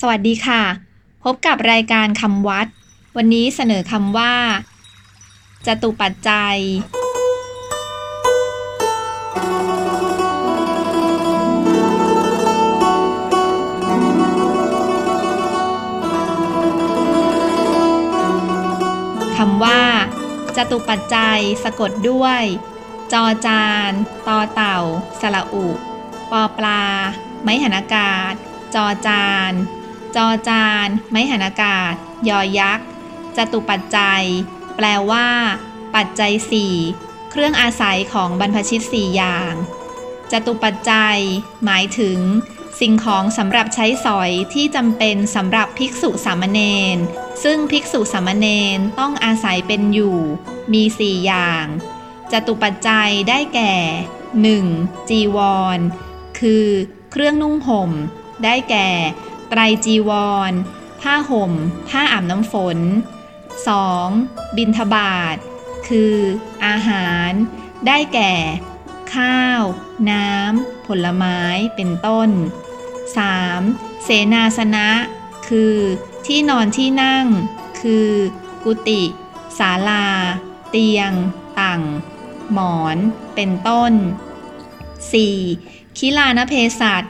สวัสดีค่ะ พบกับรายการคำวัด วันนี้เสนอคำว่าจตุปัจจัย คำว่าจตุปัจจัยสะกดด้วย จอจานตอเต่า สระอุ ปอปลา ไม้หันอากาศ จอจาน จอจาน ไม้หันอากาศ ยอยักษ์จตุปัจจัย แปลว่า ปัจจัยสี่เครื่องอาศัยของบรรพชิตสี่อย่างจตุปัจจัย หมายถึง สิ่งของสำหรับใช้สอยที่จำเป็นสำหรับภิกษุสามเณรซึ่งภิกษุสามเณรต้องอาศัยเป็นอยู่ มีสี่อย่างจตุปัจจัยได้แก่ 1. จีวร คือ เครื่องนุ่งห่ม ได้แก่ ไตรจีวร ผ้าห่ม ผ้าอาบน้ำฝน 2. บิณฑบาตคือ อาหาร ได้แก่ ข้าว น้ำ ผลไม้ เป็นต้น 3. เสนาสนะ คือ ที่นอนที่นั่ง คือ กุฏิศาลา เตียง ต่างหมอน เป็นต้น 4. คิลานเพสัต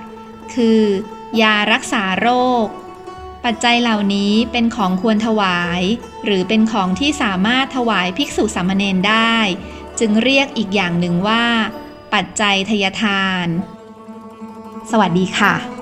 คือ ยารักษาโรค ปัจจัยเหล่านี้เป็นของควรถวาย หรือเป็นของที่สามารถถวายภิกษุสามเณรได้ จึงเรียกอีกอย่างหนึ่งว่า ปัจจัยทยทาน สวัสดีค่ะ